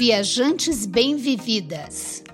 Viajantes Bem-Vividas.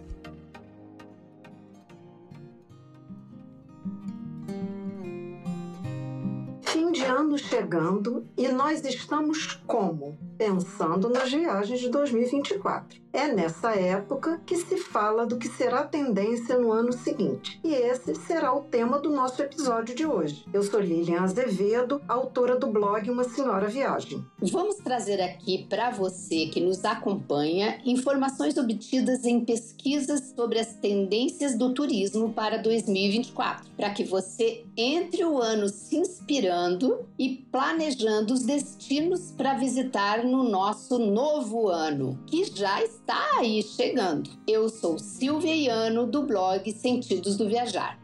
Fim de ano chegando e nós estamos como? Pensando nas viagens de 2024. É nessa época que se fala do que será tendência no ano seguinte. E esse será o tema do nosso episódio de hoje. Eu sou Lilian Azevedo, autora do blog Uma Senhora Viagem. Vamos trazer aqui para você que nos acompanha informações obtidas em pesquisas sobre as tendências do turismo para 2024, para que você entre o ano se inspirando e planejando os destinos para visitar no nosso novo ano, que já está aí chegando. Eu sou Silvia Iano do blog Sentidos do Viajar.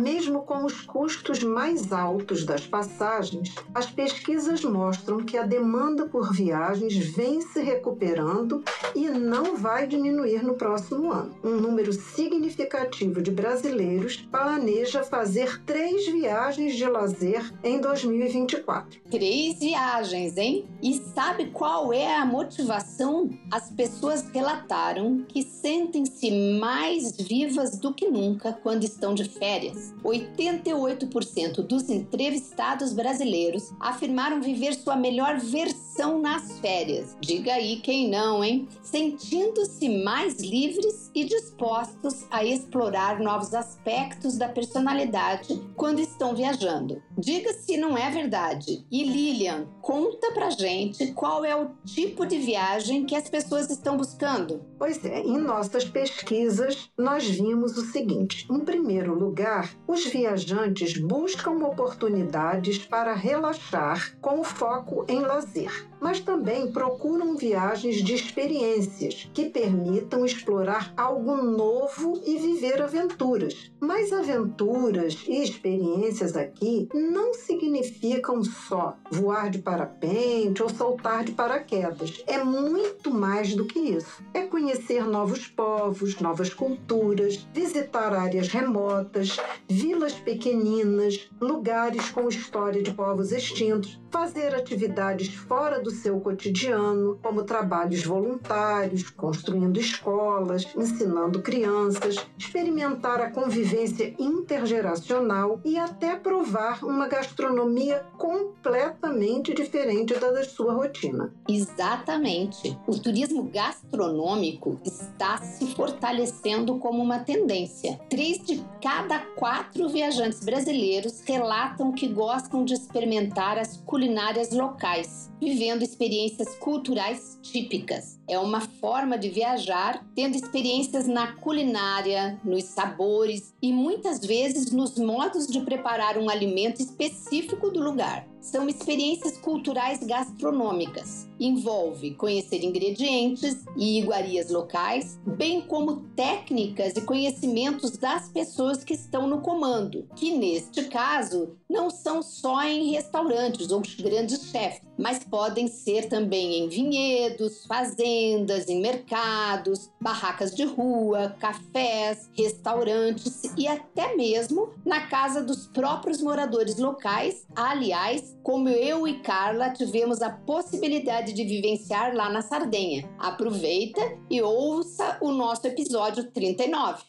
Mesmo com os custos mais altos das passagens, as pesquisas mostram que a demanda por viagens vem se recuperando e não vai diminuir no próximo ano. Um número significativo de brasileiros planeja fazer três viagens de lazer em 2024. Três viagens, hein? E sabe qual é a motivação? As pessoas relataram que sentem-se mais vivas do que nunca quando estão de férias 88% dos entrevistados brasileiros afirmaram viver sua melhor versão nas férias. Diga aí quem não, hein? Sentindo-se mais livres e dispostos a explorar novos aspectos da personalidade quando estão viajando. Diga se não é verdade. E Lilian, conta pra gente qual é o tipo de viagem que as pessoas estão buscando. Pois é, em nossas pesquisas nós vimos o seguinte: em primeiro lugar, os viajantes buscam oportunidades para relaxar com foco em lazer, mas também procuram viagens de experiências que permitam explorar algo novo e viver aventuras. Mas aventuras e experiências aqui não significam só voar de parapente ou saltar de paraquedas. É muito mais do que isso. É conhecer novos povos, novas culturas, visitar áreas remotas, vilas pequeninas, lugares com história de povos extintos, fazer atividades fora do seu cotidiano, como trabalhos voluntários, construindo escolas, ensinando crianças, experimentar a convivência intergeracional e até provar uma gastronomia completamente diferente da da sua rotina. Exatamente. O turismo gastronômico está se fortalecendo como uma tendência. Três de cada quatro viajantes brasileiros relatam que gostam de experimentar as culinárias locais, vivendo experiências culturais típicas. É uma forma de viajar tendo experiências na culinária, nos sabores e muitas vezes nos modos de preparar um alimento específico do lugar. São experiências culturais gastronômicas. Envolve conhecer ingredientes e iguarias locais, bem como técnicas e conhecimentos das pessoas que estão no comando, que neste caso não são só em restaurantes ou grandes chefes, mas podem ser também em vinhedos, fazendas, em mercados, barracas de rua, cafés, restaurantes e até mesmo na casa dos próprios moradores locais. Aliás, como eu e Carla tivemos a possibilidade de vivenciar lá na Sardenha. Aproveita e ouça o nosso episódio 39.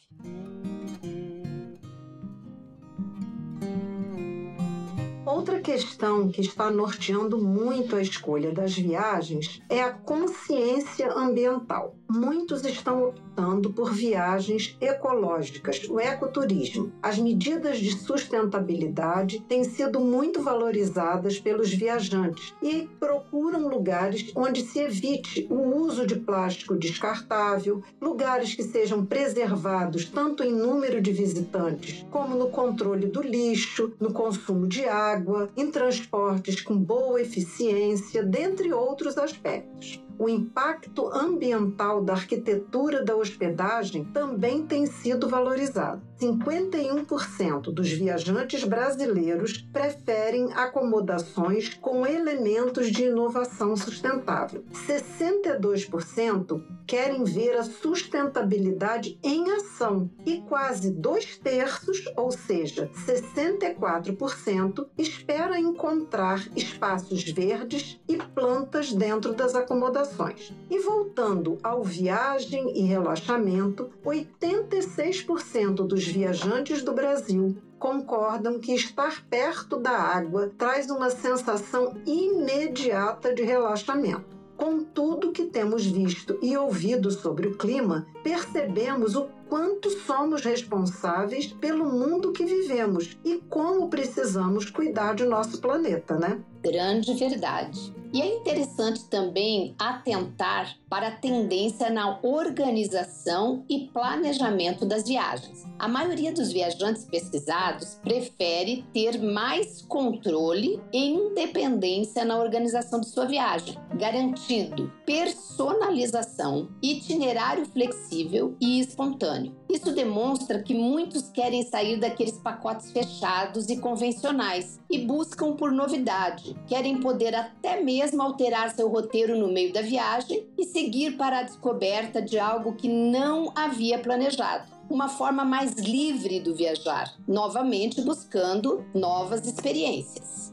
Outra questão que está norteando muito a escolha das viagens é a consciência ambiental. Muitos estão optando por viagens ecológicas, o ecoturismo. As medidas de sustentabilidade têm sido muito valorizadas pelos viajantes e procuram lugares onde se evite o uso de plástico descartável, lugares que sejam preservados tanto em número de visitantes como no controle do lixo, no consumo de água em transportes com boa eficiência, dentre outros aspectos. O impacto ambiental da arquitetura da hospedagem também tem sido valorizado. 51% dos viajantes brasileiros preferem acomodações com elementos de inovação sustentável. 62% querem ver a sustentabilidade em ação e quase dois terços, ou seja, 64%, espera encontrar espaços verdes e plantas dentro das acomodações. E voltando ao viagem e relaxamento, 86% dos viajantes do Brasil concordam que estar perto da água traz uma sensação imediata de relaxamento. Com tudo que temos visto e ouvido sobre o clima, percebemos o quanto somos responsáveis pelo mundo que vivemos e como precisamos cuidar de nosso planeta, né? Grande verdade. E é interessante também atentar para a tendência na organização e planejamento das viagens. A maioria dos viajantes pesquisados prefere ter mais controle e independência na organização de sua viagem, garantindo personalização, itinerário flexível e espontâneo. Isso demonstra que muitos querem sair daqueles pacotes fechados e convencionais e buscam por novidade, querem poder até mesmo alterar seu roteiro no meio da viagem e seguir para a descoberta de algo que não havia planejado. Uma forma mais livre do viajar, novamente buscando novas experiências.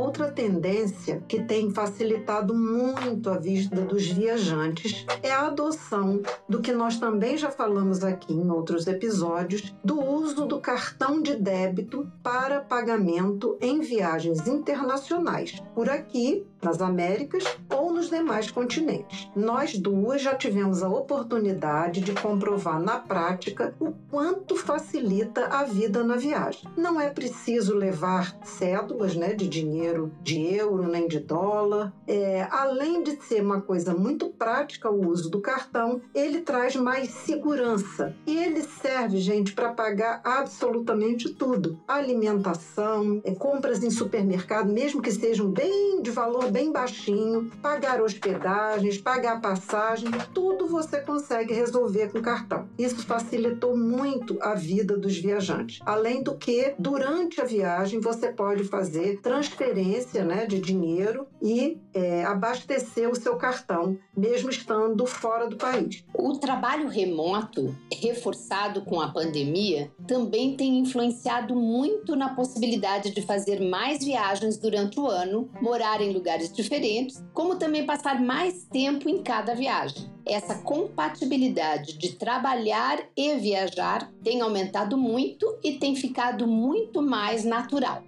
Outra tendência que tem facilitado muito a vida dos viajantes é a adoção do que nós também já falamos aqui em outros episódios, do uso do cartão de débito para pagamento em viagens internacionais, por aqui, nas Américas ou nos demais continentes. Nós duas já tivemos a oportunidade de comprovar na prática o quanto facilita a vida na viagem. Não é preciso levar cédulas né, de dinheiro dinheiro de euro nem de dólar. É, além de ser uma coisa muito prática o uso do cartão, ele traz mais segurança. E ele serve, gente, para pagar absolutamente tudo: alimentação, é, compras em supermercado, mesmo que sejam bem de valor bem baixinho, pagar hospedagens, pagar passagem, tudo você consegue resolver com cartão. Isso facilitou muito a vida dos viajantes. Além do que, durante a viagem, você pode fazer transferências transferência né, de dinheiro e é, abastecer o seu cartão, mesmo estando fora do país. O trabalho remoto, reforçado com a pandemia, também tem influenciado muito na possibilidade de fazer mais viagens durante o ano, morar em lugares diferentes, como também passar mais tempo em cada viagem. Essa compatibilidade de trabalhar e viajar tem aumentado muito e tem ficado muito mais natural.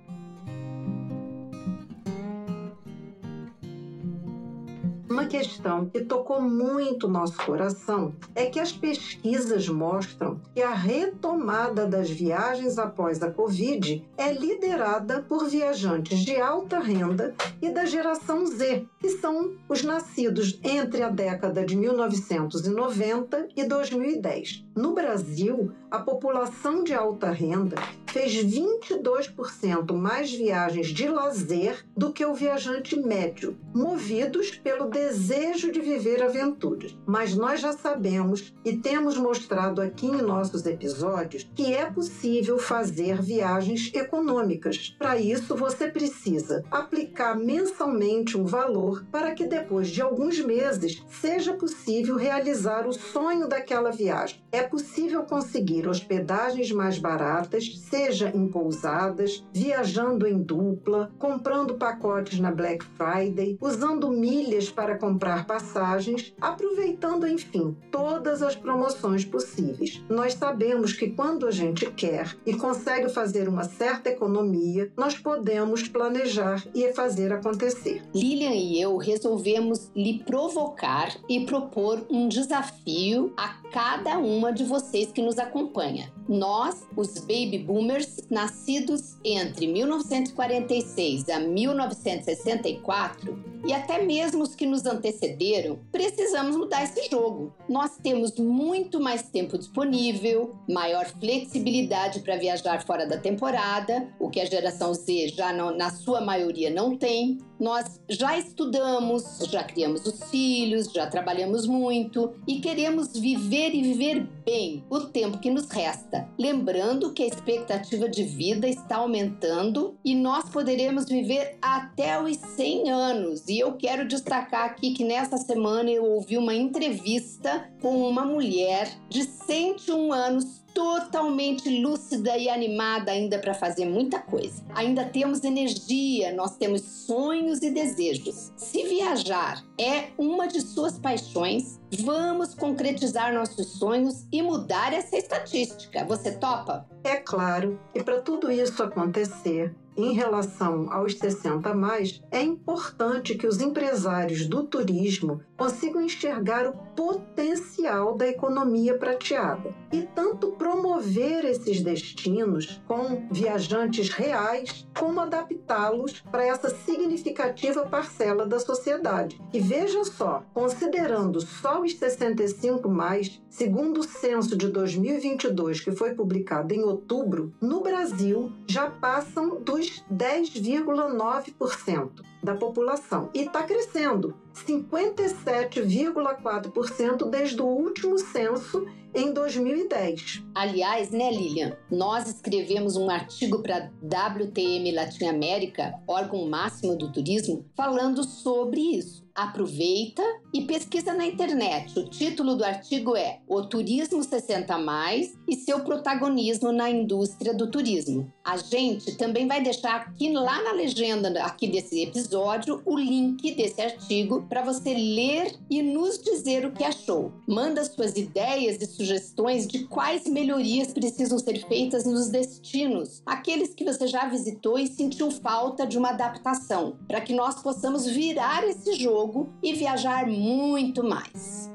Uma questão que tocou muito nosso coração é que as pesquisas mostram que a retomada das viagens após a Covid é liderada por viajantes de alta renda e da geração Z, que são os nascidos entre a década de 1990 e 2010. No Brasil, a população de alta renda fez 22% mais viagens de lazer do que o viajante médio, movidos pelo desejo de viver aventuras. Mas nós já sabemos e temos mostrado aqui em nossos episódios que é possível fazer viagens econômicas. Para isso, você precisa aplicar mensalmente um valor para que depois de alguns meses seja possível realizar o sonho daquela viagem. É possível conseguir hospedagens mais baratas, seja em pousadas, viajando em dupla, comprando pacotes na Black Friday, usando milhas para para comprar passagens, aproveitando, enfim, todas as promoções possíveis. Nós sabemos que quando a gente quer e consegue fazer uma certa economia, nós podemos planejar e fazer acontecer. Lilian e eu resolvemos lhe provocar e propor um desafio a cada uma de vocês que nos acompanha. Nós, os baby boomers, nascidos entre 1946 a 1964, e até mesmo os que nos antecederam, precisamos mudar esse jogo. Nós temos muito mais tempo disponível, maior flexibilidade para viajar fora da temporada, o que a geração Z já não, na sua maioria não tem. Nós já estudamos, já criamos os filhos, já trabalhamos muito e queremos viver e viver bem o tempo que nos resta. Lembrando que a expectativa de vida está aumentando e nós poderemos viver até os 100 anos. E eu quero destacar aqui que nessa semana eu ouvi uma entrevista com uma mulher de 101 anos totalmente lúcida e animada ainda para fazer muita coisa. Ainda temos energia, nós temos sonhos e desejos. Se viajar é uma de suas paixões, vamos concretizar nossos sonhos e mudar essa estatística. Você topa? É claro, e para tudo isso acontecer, em relação aos 60 mais, é importante que os empresários do turismo consigam enxergar o potencial da economia prateada e tanto promover esses destinos com viajantes reais, como adaptá-los para essa significativa parcela da sociedade. E veja só, considerando só os 65 mais, segundo o censo de 2022 que foi publicado em outubro, no Brasil já passam dos 10,9% da população e está crescendo 57,4% desde o último censo em 2010. Aliás, né, Lilian? Nós escrevemos um artigo para WTM Latinoamérica, órgão máximo do turismo, falando sobre isso. Aproveita e pesquisa na internet. O título do artigo é O Turismo 60 Mais e seu protagonismo na indústria do turismo. A gente também vai deixar aqui lá na legenda aqui desse episódio o link desse artigo para você ler e nos dizer o que achou. Manda suas ideias e sugestões de quais melhorias precisam ser feitas nos destinos, aqueles que você já visitou e sentiu falta de uma adaptação, para que nós possamos virar esse jogo e viajar muito mais.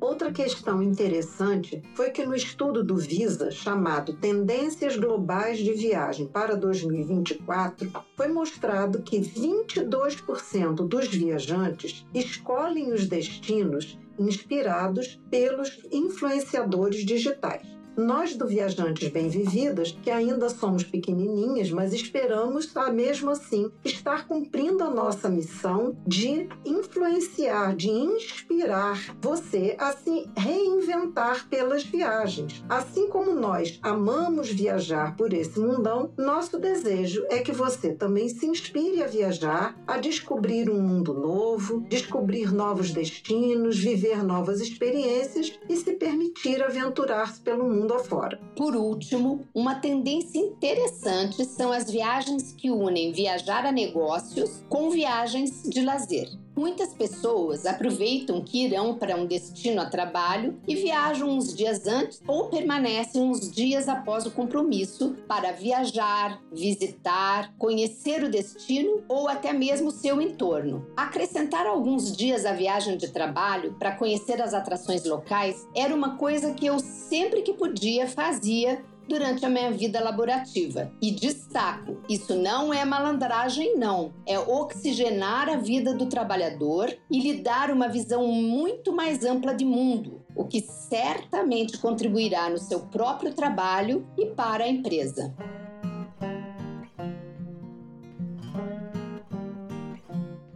Outra questão interessante foi que no estudo do Visa, chamado Tendências Globais de Viagem para 2024, foi mostrado que 22% dos viajantes escolhem os destinos inspirados pelos influenciadores digitais. Nós do Viajantes Bem Vividas, que ainda somos pequenininhas, mas esperamos, a mesmo assim, estar cumprindo a nossa missão de influenciar, de inspirar você a se reinventar pelas viagens. Assim como nós amamos viajar por esse mundão, nosso desejo é que você também se inspire a viajar, a descobrir um mundo novo, descobrir novos destinos, viver novas experiências e se permitir aventurar-se pelo mundo mundo afora. Por último, uma tendência interessante são as viagens que unem viajar a negócios com viagens de lazer. Muitas pessoas aproveitam que irão para um destino a trabalho e viajam uns dias antes ou permanecem uns dias após o compromisso para viajar, visitar, conhecer o destino ou até mesmo seu entorno. Acrescentar alguns dias à viagem de trabalho para conhecer as atrações locais era uma coisa que eu sempre que podia fazia durante a minha vida laborativa. E destaco: isso não é malandragem, não. É oxigenar a vida do trabalhador e lhe dar uma visão muito mais ampla de mundo, o que certamente contribuirá no seu próprio trabalho e para a empresa.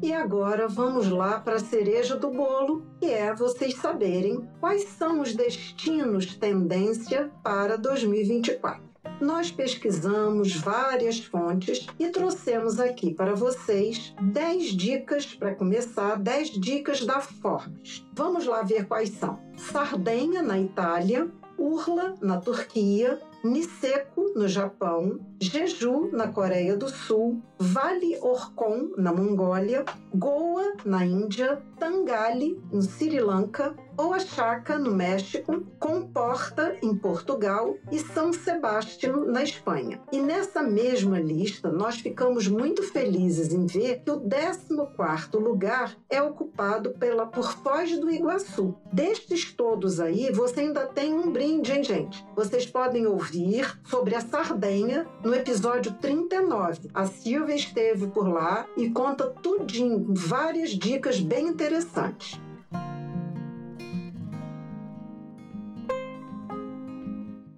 E agora vamos lá para a cereja do bolo, que é vocês saberem quais são os destinos tendência para 2024. Nós pesquisamos várias fontes e trouxemos aqui para vocês 10 dicas para começar, 10 dicas da Forbes. Vamos lá ver quais são. Sardenha na Itália, Urla na Turquia, Niseko, no Japão, Jeju, na Coreia do Sul, Vale Orkhon, na Mongólia, Goa, na Índia, Tangali, no Sri Lanka, Oaxaca, no México, Comporta, em Portugal e São Sebastião, na Espanha. E nessa mesma lista, nós ficamos muito felizes em ver que o 14º lugar é ocupado pela por Foz do Iguaçu. Destes todos aí, você ainda tem um brinde, hein, gente? Vocês podem ouvir sobre a Sardenha no episódio 39. A Silvia esteve por lá e conta tudinho, várias dicas bem interessantes.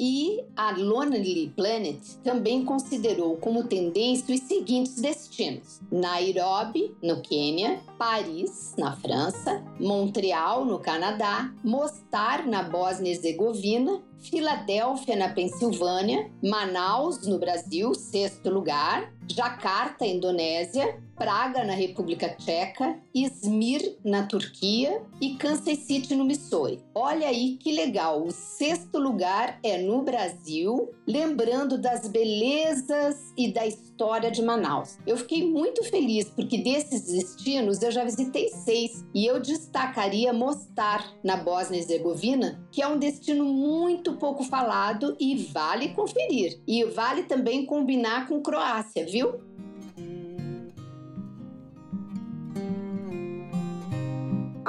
E a Lonely Planet também considerou como tendência os seguintes destinos: Nairobi, no Quênia, Paris, na França, Montreal, no Canadá, Mostar, na Bósnia-Herzegovina, Filadélfia, na Pensilvânia, Manaus, no Brasil, sexto lugar, Jakarta, Indonésia, Praga, na República Tcheca, Izmir, na Turquia e Kansas City, no Missouri. Olha aí que legal! O sexto lugar é no Brasil, lembrando das belezas e da história de Manaus. Eu fiquei muito feliz porque desses destinos eu já visitei seis e eu destacaria Mostar, na Bósnia-Herzegovina, que é um destino muito pouco falado e vale conferir. E vale também combinar com Croácia, viu?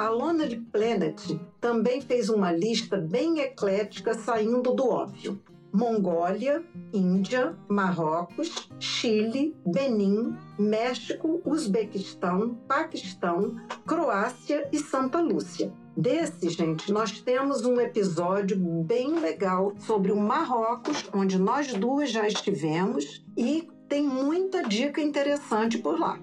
A Lonely Planet também fez uma lista bem eclética saindo do óbvio. Mongólia, Índia, Marrocos, Chile, Benin, México, Uzbequistão, Paquistão, Croácia e Santa Lúcia. Desse, gente, nós temos um episódio bem legal sobre o Marrocos, onde nós duas já estivemos e tem muita dica interessante por lá.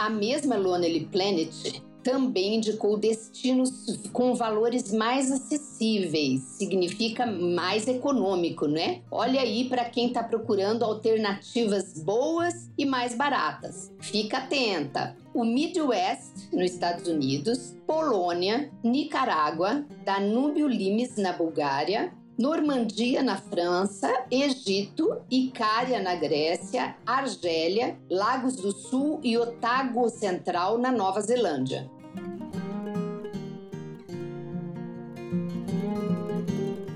A mesma Lonely Planet também indicou destinos com valores mais acessíveis, significa mais econômico, né? Olha aí para quem está procurando alternativas boas e mais baratas. Fica atenta. O Midwest, nos Estados Unidos, Polônia, Nicarágua, Danúbio Limes, na Bulgária, Normandia na França, Egito, Icária na Grécia, Argélia, Lagos do Sul e Otago Central na Nova Zelândia.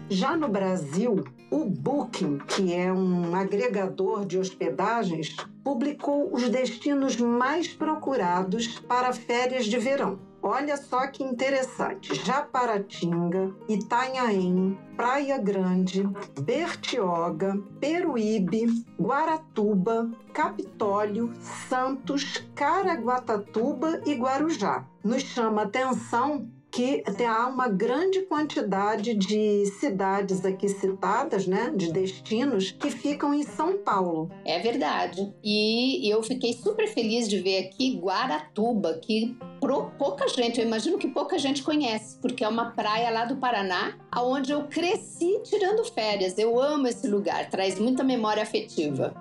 Já no Brasil, o Booking, que é um agregador de hospedagens, publicou os destinos mais procurados para férias de verão. Olha só que interessante. Japaratinga, Itanhaém, Praia Grande, Bertioga, Peruíbe, Guaratuba, Capitólio, Santos, Caraguatatuba e Guarujá. Nos chama atenção que há uma grande quantidade de cidades aqui citadas, né, de destinos, que ficam em São Paulo. É verdade. E eu fiquei super feliz de ver aqui Guaratuba, que pouca gente, eu imagino que pouca gente conhece, porque é uma praia lá do Paraná, aonde eu cresci tirando férias. Eu amo esse lugar, traz muita memória afetiva.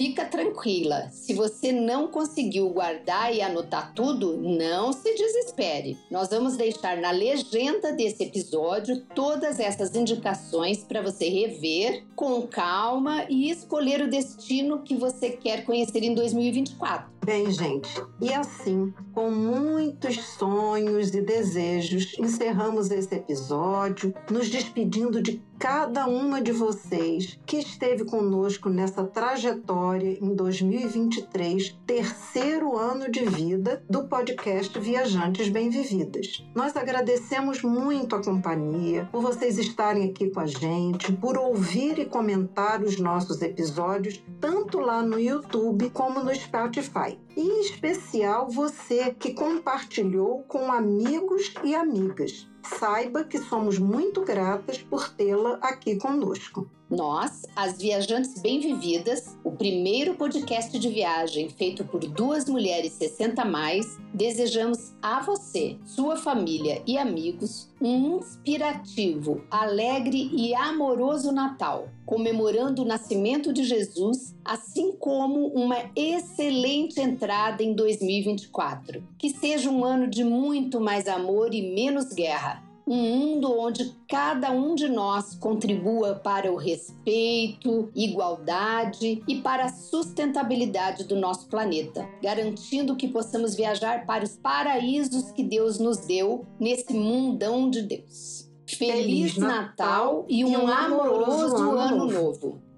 Fica tranquila, se você não conseguiu guardar e anotar tudo, não se desespere. Nós vamos deixar na legenda desse episódio todas essas indicações para você rever com calma e escolher o destino que você quer conhecer em 2024. Bem, gente, e assim, com muitos sonhos e desejos, encerramos esse episódio, nos despedindo de cada uma de vocês que esteve conosco nessa trajetória em 2023, terceiro ano de vida do podcast Viajantes Bem Vividas. Nós agradecemos muito a companhia, por vocês estarem aqui com a gente, por ouvir e comentar os nossos episódios, tanto lá no YouTube como no Spotify. Em especial você que compartilhou com amigos e amigas. Saiba que somos muito gratas por tê-la aqui conosco. Nós, as Viajantes Bem Vividas, o primeiro podcast de viagem feito por duas mulheres 60 mais, desejamos a você, sua família e amigos um inspirativo, alegre e amoroso Natal, comemorando o nascimento de Jesus, assim como uma excelente entrada em 2024. Que seja um ano de muito mais amor e menos guerra um mundo onde cada um de nós contribua para o respeito, igualdade e para a sustentabilidade do nosso planeta, garantindo que possamos viajar para os paraísos que Deus nos deu nesse mundão de Deus. Feliz, Feliz Natal, Natal, e um, e um amoroso, amoroso ano novo. novo.